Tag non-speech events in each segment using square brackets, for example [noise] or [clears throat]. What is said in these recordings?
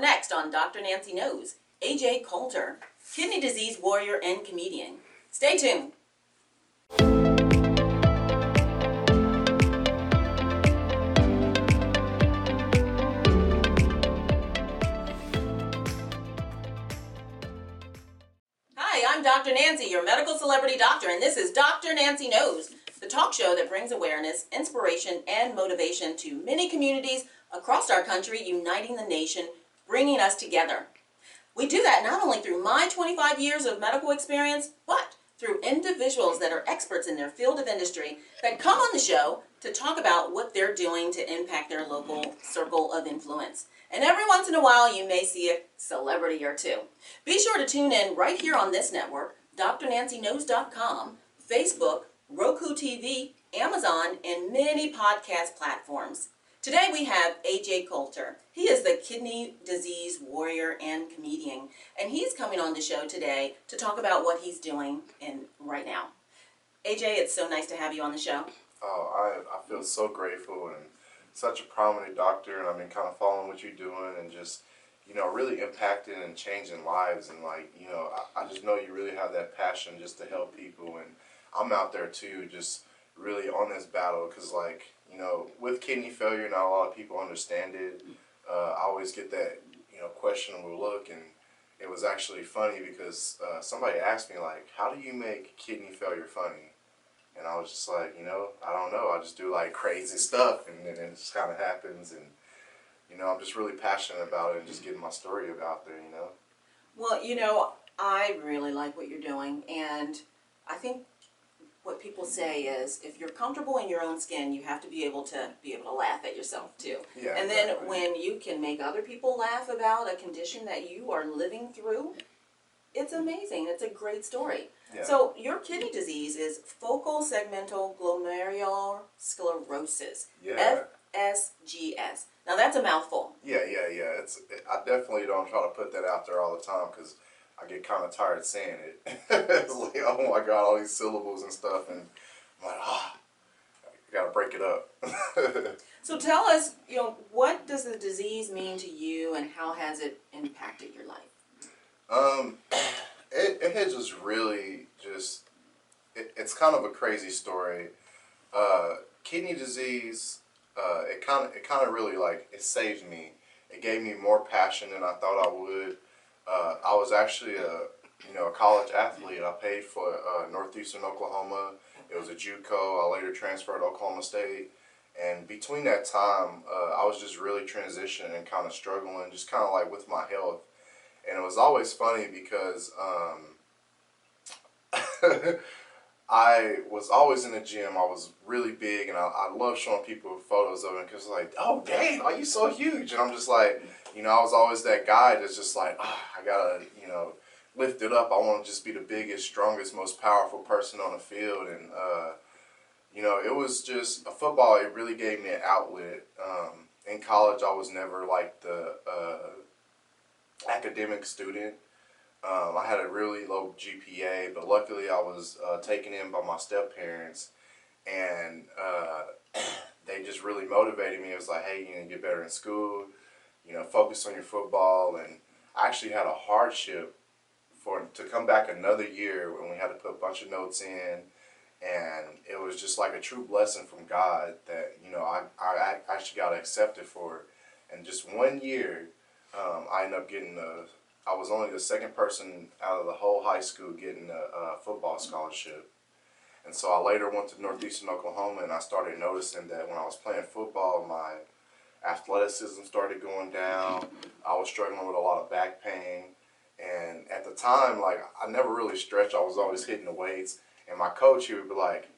Next on Dr. Nancy Knows, AJ Coulter, kidney disease warrior and comedian. Stay tuned. Hi, I'm Dr. Nancy, your medical celebrity doctor, and this is Dr. Nancy Knows, the talk show that brings awareness, inspiration, and motivation to many communities across our country, uniting the nation, bringing us together. We do that not only through my 25 years of medical experience, but through individuals that are experts in their field of industry that come on the show to talk about what they're doing to impact their local circle of influence. And every once in a while, you may see a celebrity or two. Be sure to tune in right here on this network, drnancyknows.com, Facebook, Roku TV, Amazon, and many podcast platforms. Today we have AJ Coulter. He is the kidney disease warrior and comedian, and he's coming on the show today to talk about what he's doing in right now. AJ, it's so nice to have you on the show. Oh, I, I feel so grateful and such a prominent doctor, and I've been kind of following what you're doing and just, you know, really impacting and changing lives. And, like, you know, I, I just know you really have that passion just to help people. And I'm out there too, just really on this battle because, like, you know, with kidney failure, not a lot of people understand it. Uh, I always get that, you know, questionable look. And it was actually funny because uh, somebody asked me, like, how do you make kidney failure funny? And I was just like, you know, I don't know. I just do like crazy stuff, and then it just kind of happens. And you know, I'm just really passionate about it and just getting my story out there. You know. Well, you know, I really like what you're doing, and I think what people say is if you're comfortable in your own skin, you have to be able to be able to laugh at yourself too. Yeah. And then exactly. when you can make other people laugh about a condition that you are living through, it's amazing. It's a great story. Yeah. So your kidney disease is focal segmental glomerular sclerosis. Yeah. FSGS. Now that's a mouthful. Yeah, yeah, yeah. It's. I definitely don't try to put that out there all the time because I get kind of tired saying it. [laughs] it's like, oh my god, all these syllables and stuff, and I'm like, ah, I gotta break it up. [laughs] So tell us, you know, what does the disease mean to you and how has it impacted your life? Um, it, it has just really just, it, it's kind of a crazy story. Uh, kidney disease, uh, it kind of, it kind of really like, it saved me. It gave me more passion than I thought I would. Uh, I was actually a, you know, a college athlete. I paid for uh, Northeastern Oklahoma. It was a JUCO. I later transferred to Oklahoma State. And between that time, uh, I was just really transitioning and kind of struggling, just kind of like with my health and it was always funny because um, [laughs] I was always in the gym. I was really big, and I, I love showing people photos of it because like, oh dang, are you so huge? And I'm just like, you know, I was always that guy that's just like, oh, I gotta, you know, lift it up. I want to just be the biggest, strongest, most powerful person on the field, and uh, you know, it was just a football. It really gave me an outlet. Um, in college, I was never like the uh, academic student. Um, I had a really low GPA, but luckily I was uh, taken in by my step parents, and uh, [clears throat] they just really motivated me. It was like, hey, you need to get better in school, you know, focus on your football. And I actually had a hardship for to come back another year when we had to put a bunch of notes in, and it was just like a true blessing from God that you know I I actually got accepted for it. And just one year, um, I ended up getting a. I was only the second person out of the whole high school getting a, a football scholarship. And so I later went to Northeastern Oklahoma and I started noticing that when I was playing football, my athleticism started going down. I was struggling with a lot of back pain. And at the time, like, I never really stretched. I was always hitting the weights. And my coach, he would be like,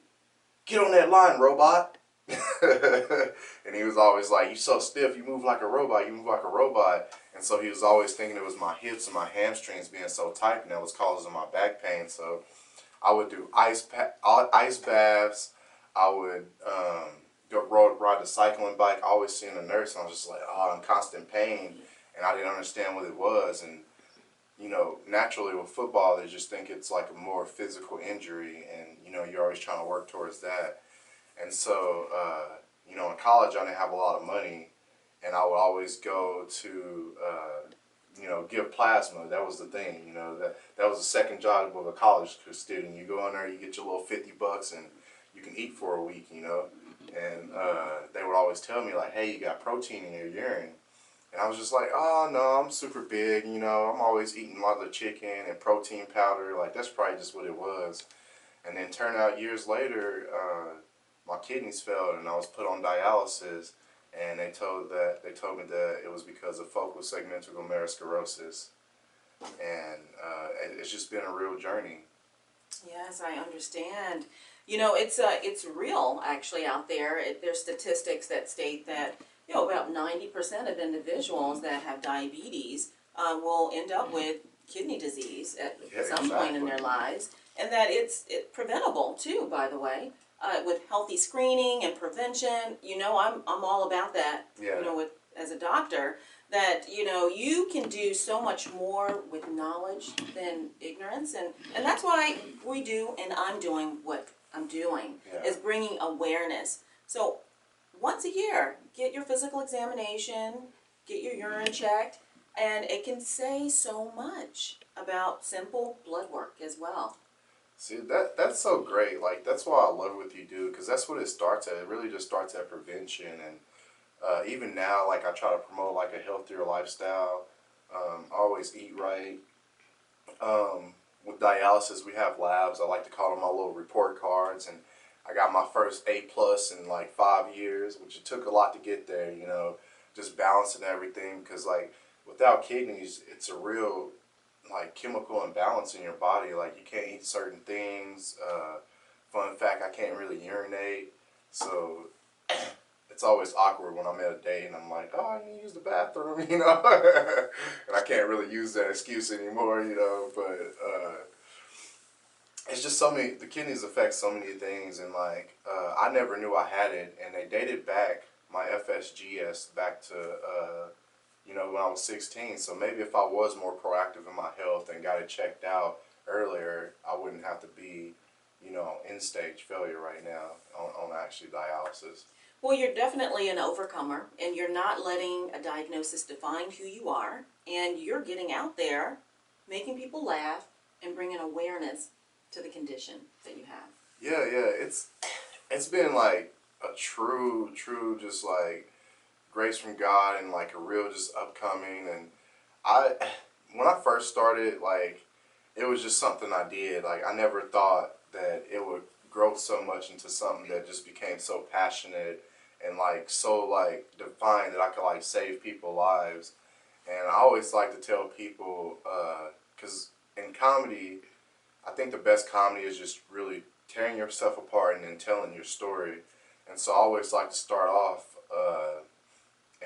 get on that line, robot. [laughs] and he was always like, "You're so stiff, you move like a robot, you move like a robot. And so he was always thinking it was my hips and my hamstrings being so tight and that was causing my back pain. So I would do ice pa- ice baths. I would um, go ride, the cycling bike. I always seeing a nurse and I was just like, oh, I'm in constant pain. And I didn't understand what it was. And, you know, naturally with football, they just think it's like a more physical injury. And, you know, you're always trying to work towards that. And so, uh, you know, in college, I didn't have a lot of money and I would always go to uh, you know, give plasma. That was the thing. You know, that that was the second job of a college student. You go in there, you get your little fifty bucks, and you can eat for a week. You know, and uh, they would always tell me like, "Hey, you got protein in your urine." And I was just like, oh no, I'm super big, you know, I'm always eating a lot of chicken and protein powder, like that's probably just what it was. And then turned out years later, uh, my kidneys failed and I was put on dialysis and they told that they told me that it was because of focal segmental glomerulosclerosis. And uh, it, it's just been a real journey. Yes, I understand. You know, it's uh, it's real actually out there. It, there's statistics that state that you know about ninety percent of individuals that have diabetes uh, will end up with kidney disease at Yeah, some point in their lives, and that it's it preventable too. By the way, uh, with healthy screening and prevention, you know, I'm I'm all about that. Yeah. You know, with as a doctor, that you know you can do so much more with knowledge than ignorance, and and that's why we do, and I'm doing what I'm doing Yeah. is bringing awareness. So once a year, get your physical examination, get your urine checked, and it can say so much about simple blood work as well. See that that's so great. Like that's why I love what you do because that's what it starts at. It really just starts at prevention, and uh, even now, like I try to promote like a healthier lifestyle. Um, always eat right. Um, with dialysis, we have labs. I like to call them my little report cards, and I got my first A plus in like five years, which it took a lot to get there. You know, just balancing everything because like without kidneys, it's a real like chemical imbalance in your body. Like you can't eat certain things. Uh, fun fact, I can't really urinate, so it's always awkward when I'm at a date and I'm like, oh, I need to use the bathroom, [laughs] you know, and I can't really use that excuse anymore, you know. But uh, it's just so many. The kidneys affect so many things, and like uh, I never knew I had it, and they dated back my FSGS back to. Uh, you know, when I was 16. So maybe if I was more proactive in my health and got it checked out earlier, I wouldn't have to be, you know, in stage failure right now on, on actually dialysis. Well, you're definitely an overcomer, and you're not letting a diagnosis define who you are, and you're getting out there, making people laugh, and bringing awareness to the condition that you have. Yeah, yeah, it's it's been like a true, true, just like grace from God and like a real just upcoming. And I, when I first started, like it was just something I did. Like I never thought that it would grow so much into something that just became so passionate and like so like defined that I could like save people lives. And I always like to tell people, because in comedy, I think the best comedy is just really tearing yourself apart and then telling your story. And so I always like to start off, uh,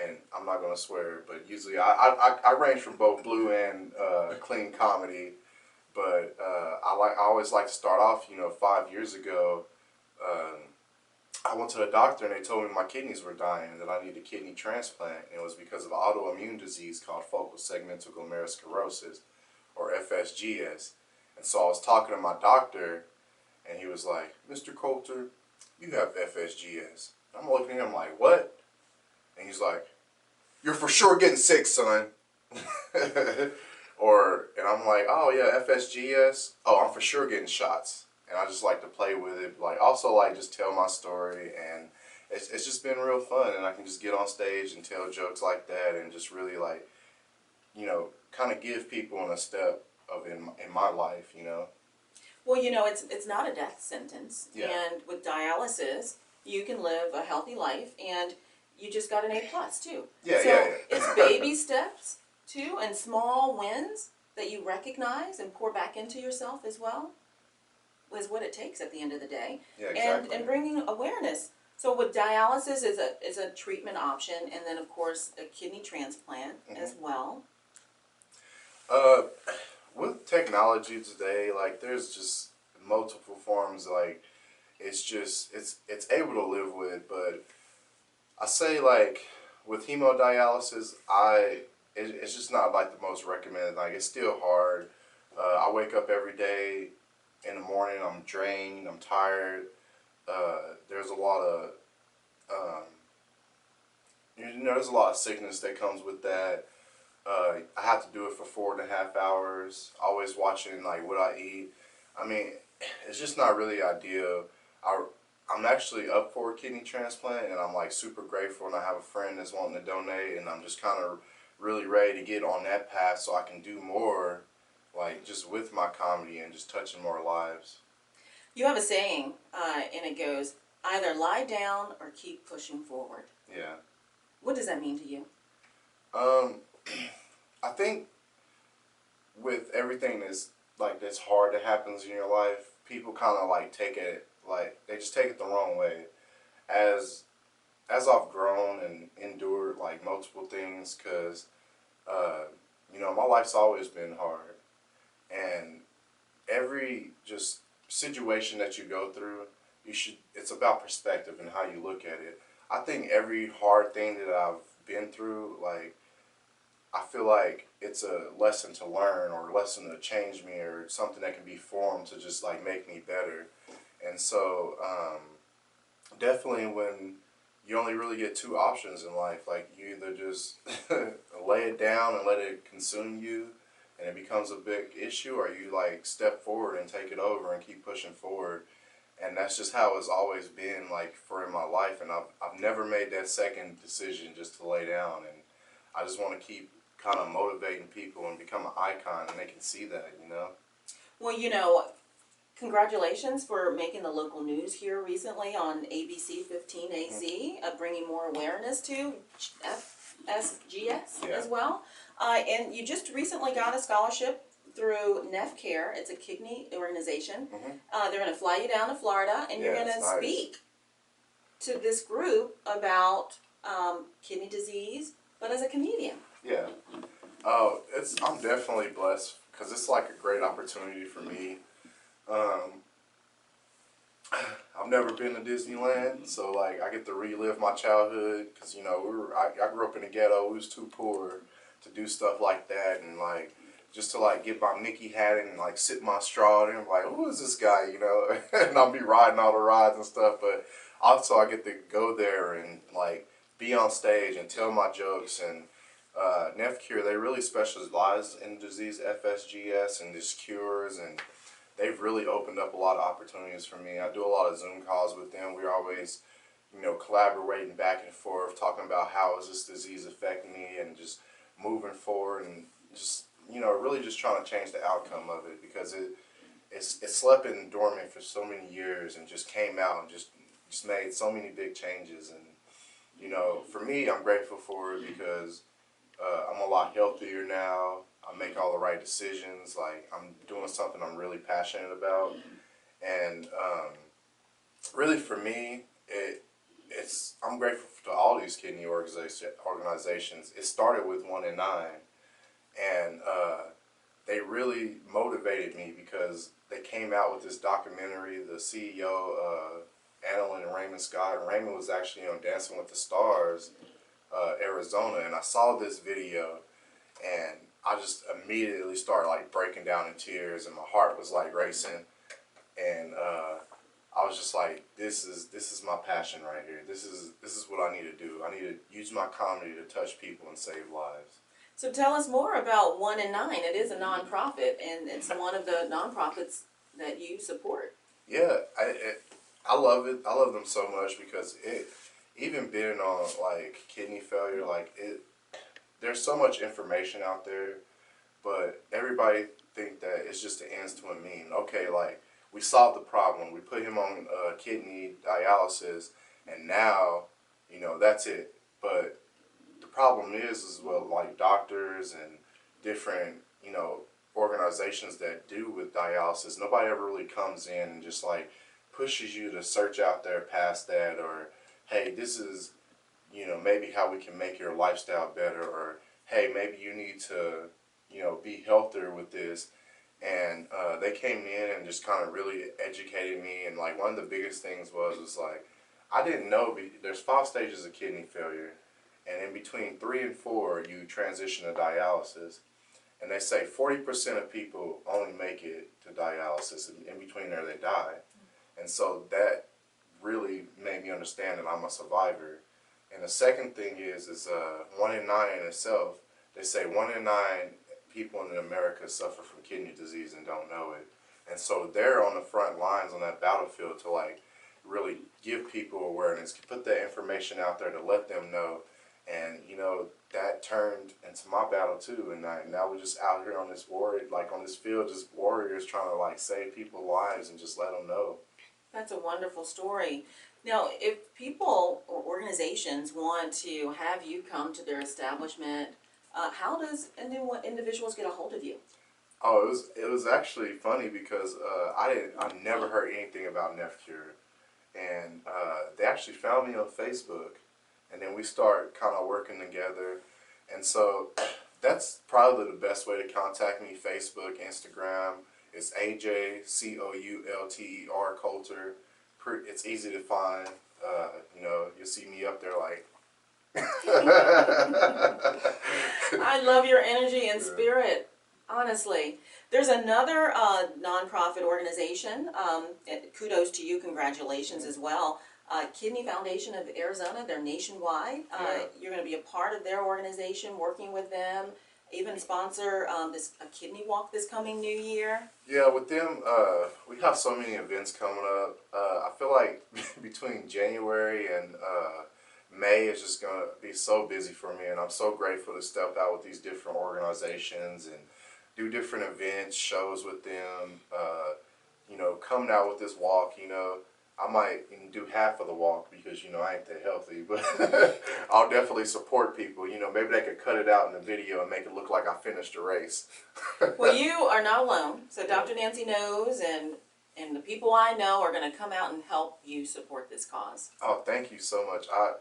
and I'm not gonna swear, but usually I, I, I I range from both blue and uh, [laughs] clean comedy. But uh, I like I always like to start off. You know, five years ago, um, I went to the doctor and they told me my kidneys were dying and that I needed a kidney transplant. And it was because of autoimmune disease called focal segmental glomerulosclerosis, or FSGS. And so I was talking to my doctor, and he was like, "Mr. Coulter, you have FSGS." I'm looking at him like, "What?" And he's like, "You're for sure getting sick, son." [laughs] or and I'm like, "Oh yeah, FSGS. Oh, I'm for sure getting shots." And I just like to play with it, like also like just tell my story, and it's it's just been real fun, and I can just get on stage and tell jokes like that, and just really like, you know, kind of give people in a step of in my, in my life, you know. Well, you know, it's it's not a death sentence, Yeah. and with dialysis, you can live a healthy life, and you just got an A plus too. Yeah, so yeah, yeah. it's baby steps too, and small wins that you recognize and pour back into yourself as well. Is what it takes at the end of the day, Yeah, and and bringing awareness. So with dialysis is a is a treatment option, and then of course a kidney transplant Mm-hmm. as well. Uh, with technology today, like there's just multiple forms. Like it's just it's it's able to live with, but I say like with hemodialysis, I it, it's just not like the most recommended. Like it's still hard. Uh, I wake up every day in the morning. I'm drained. I'm tired. Uh, there's a lot of um, you know, there's a lot of sickness that comes with that. Uh, I have to do it for four and a half hours. Always watching like what I eat. I mean, it's just not really ideal. I I'm actually up for a kidney transplant, and I'm like super grateful. And I have a friend that's wanting to donate, and I'm just kind of really ready to get on that path so I can do more, like just with my comedy and just touching more lives. You have a saying, uh, and it goes, either lie down or keep pushing forward. Yeah. What does that mean to you? Um, [clears throat] I think with everything that's like that's hard that happens in your life, people kind of like take it like they just take it the wrong way. As as I've grown and endured like multiple things, cause uh, you know my life's always been hard, and every just situation that you go through, you should. It's about perspective and how you look at it. I think every hard thing that I've been through, like I feel like it's a lesson to learn or a lesson to change me or something that can be formed to just like make me better. And so, um, definitely when you only really get two options in life, like you either just [laughs] lay it down and let it consume you and it becomes a big issue, or you like step forward and take it over and keep pushing forward. And that's just how it's always been like for in my life. And I've, I've never made that second decision just to lay down. And I just want to keep kind of motivating people and become an icon and they can see that, you know? Well, you know, congratulations for making the local news here recently on ABC 15AC, uh, bringing more awareness to FSGS Yeah. as well. Uh, and you just recently got a scholarship through NephCure. It's a kidney organization. Mhm. Uh, they're going to fly you down to Florida, and you're going to nice. speak to this group about um, kidney disease, but as a comedian. Yeah. Oh, it's I'm definitely blessed because it's like a great opportunity for me. Um, I've never been to Disneyland, so like I get to relive my childhood because you know we were I, I grew up in the ghetto. We was too poor to do stuff like that, and like just to like get my Mickey hat and like sit my straw and like, who is this guy? You know, [laughs] and I'll be riding all the rides and stuff. But also I get to go there and like be on stage and tell my jokes and uh, NephCure, they really specialize in disease FSGS and just cures, and they've really opened up a lot of opportunities for me. I do a lot of Zoom calls with them. We're always, you know, collaborating back and forth, talking about how is this disease affecting me, and just moving forward, and just you know, really just trying to change the outcome of it because it it's it slept in dormant for so many years and just came out and just just made so many big changes and you know, for me, I'm grateful for it because uh, I'm a lot healthier now. I make all the right decisions. Like I'm doing something I'm really passionate about, and um, really for me, I'm grateful to all these kidney organization, organizations. It started with One in Nine, and uh, they really motivated me because they came out with this documentary. The CEO, uh, Annalyn and Raymond Scott. Raymond was actually on Dancing with the Stars, uh, Arizona, and I saw this video, and I just immediately started like breaking down in tears, and my heart was like racing, and uh, I was just like, "This is this is my passion right here. This is this is what I need to do. I need to use my comedy to touch people and save lives." So tell us more about One in Nine. It is a nonprofit, and it's one of the nonprofits that you support. Yeah, I it, I love it. I love them so much because it even being on like kidney failure, like it. There's so much information out there, but everybody think that it's just the ends to a mean. Okay, like we solved the problem. We put him on uh, kidney dialysis, and now you know that's it. But the problem is, is well, like doctors and different you know organizations that do with dialysis, nobody ever really comes in and just like pushes you to search out there past that or hey this is you know maybe how we can make your lifestyle better or hey maybe you need to you know be healthier with this and uh, they came in and just kind of really educated me and like one of the biggest things was was like i didn't know there's five stages of kidney failure and in between three and four you transition to dialysis and they say 40% of people only make it to dialysis and in between there they die. And so that really made me understand that i'm a survivor. And the second thing is is uh, one in nine in itself they say one in nine people in America suffer from kidney disease and don't know it. And so they're on the front lines on that battlefield to like really give people awareness, put that information out there to let them know. And you know that turned into my battle too. And I, now we're just out here on this war, like on this field, just warriors trying to like save people's lives and just let them know. That's a wonderful story. Now, if people or organizations want to have you come to their establishment, uh, how does indi- individuals get a hold of you? Oh, it was it was actually funny because uh, I didn't I never heard anything about NephCure, and uh, they actually found me on Facebook, and then we start kind of working together, and so [clears throat] that's probably the best way to contact me: Facebook, Instagram. It's AJ C O U L T E R Coulter. It's easy to find. Uh, you know, you'll see me up there like. I love your energy and spirit, honestly. There's another uh, nonprofit organization. Um, kudos to you, congratulations as well. Uh, Kidney Foundation of Arizona, they're nationwide. Uh, Yeah. You're going to be a part of their organization, working with them, even sponsor um, this a kidney walk this coming new year. Yeah, with them, uh, we have so many events coming up. Uh, I feel like [laughs] between January and uh, May is just gonna be so busy for me, and I'm so grateful to step out with these different organizations and do different events, shows with them. Uh, you know, coming out with this walk, you know, I might even do half of the walk because you know I ain't that healthy, [laughs] but I'll definitely support people. You know, maybe they could cut it out in the video and make it look like I finished a race. [laughs] Well, you are not alone. So Dr. Nancy knows, and and the people I know are going to come out and help you support this cause. Oh, thank you so much. I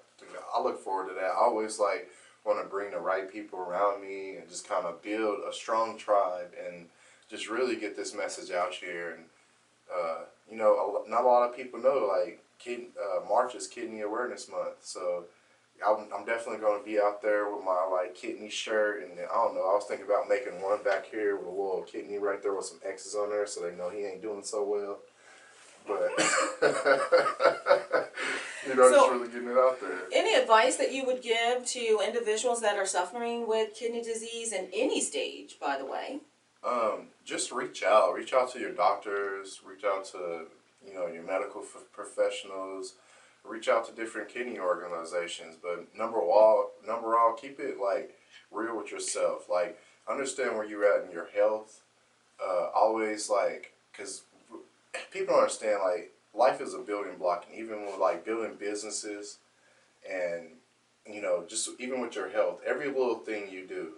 I look forward to that. I always like want to bring the right people around me and just kind of build a strong tribe and just really get this message out here. And uh, you know, not a lot of people know like kid uh, March is Kidney Awareness Month, so. I'm, I'm definitely going to be out there with my like kidney shirt and I don't know I was thinking about making one back here with a little kidney right there with some X's on there so they know he ain't doing so well but [laughs] you know, just So- really getting it out there. Any advice that you would give to individuals that are suffering with kidney disease in any stage, by the way? Um, just reach out. Reach out to your doctors. Reach out to you know your medical f- professionals. Reach out to different kidney organizations. But number all, number all, keep it like real with yourself. Like understand where you're at in your health. Uh, always like because people don't understand like life is a building block, and even with like building businesses, and you know just even with your health, every little thing you do,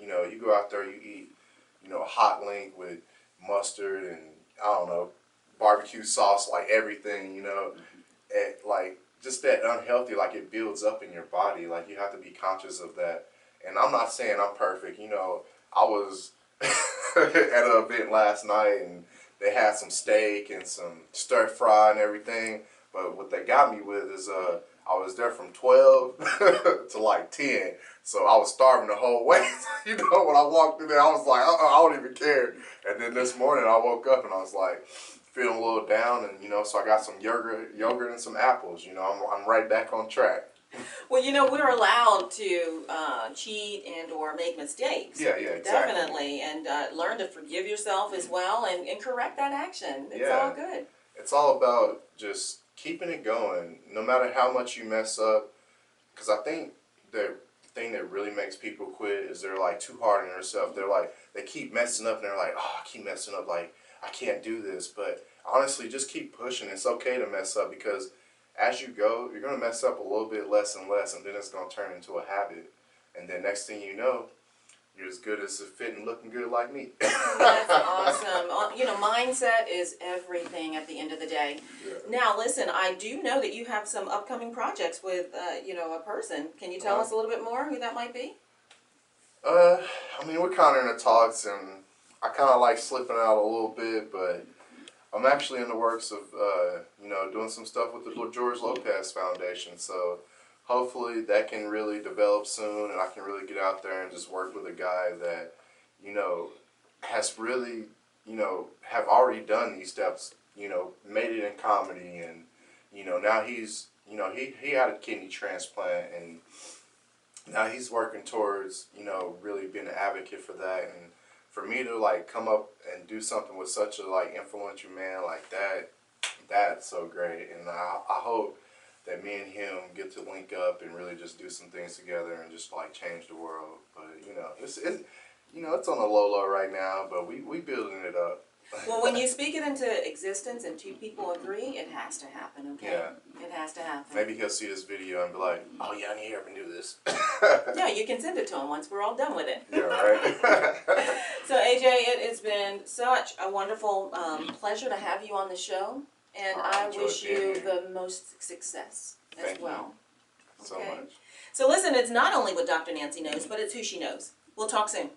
you know, you go out there, you eat you know, hot link with mustard and I don't know, barbecue sauce, like everything, you know, like just that unhealthy, like it builds up in your body. Like you have to be conscious of that. And I'm not saying I'm perfect, you know. I was [laughs] at an event last night and they had some steak and some stir fry and everything. But what they got me with is uh, I was there from twelve [laughs] to like ten, so I was starving the whole way. [laughs] you know, when I walked in there, I was like, uh-uh, I don't even care. And then this morning, I woke up and I was like feeling a little down, and you know, so I got some yogurt, yogurt and some apples. You know, I'm I'm right back on track. [laughs] Well, you know, we're allowed to uh, cheat and or make mistakes. Yeah, yeah, exactly. Definitely, and uh, learn to forgive yourself as well and, and correct that action. It's Yeah. all good. It's all about just keeping it going, no matter how much you mess up. Because I think the thing that really makes people quit is they're like too hard on themselves. They're like they keep messing up, and they're like, oh, I keep messing up. Like I can't do this. But honestly, just keep pushing. It's okay to mess up because as you go, you're gonna mess up a little bit less and less, and then it's gonna turn into a habit. And then next thing you know, you're as good as a fit and looking good like me. That's awesome. Uh, You know, mindset is everything at the end of the day. Yeah. Now, listen, I do know that you have some upcoming projects with, uh, you know, a person. Can you tell Uh-huh. us a little bit more who that might be? Uh, I mean, we're kind of in the talks, and I kind of like slipping out a little bit, but I'm actually in the works of, uh, you know, doing some stuff with the George Lopez Foundation. So hopefully that can really develop soon, and I can really get out there and just work with a guy that, you know, has really, you know, have already done these steps. You know, made it in comedy, and you know now he's, you know, he he had a kidney transplant and now he's working towards you know really being an advocate for that and for me to like come up and do something with such a like influential man like that that's so great. And i, I hope that me and him get to link up and really just do some things together and just like change the world. But you know it's, it's you know it's on the low low right now but we we building it up Well, when you speak it into existence and two people agree, it has to happen, okay? Yeah. It has to happen. maybe he'll see this video and be like oh yeah i need to him do this [laughs] Yeah, you can send it to him once we're all done with it. yeah right [laughs] So AJ, it has been such a wonderful um, pleasure to have you on the show, and I I enjoyed wish being you here. the most success as Thank you. well. so Okay. much So listen, it's not only what Dr. Nancy knows, but it's who she knows. We'll talk soon.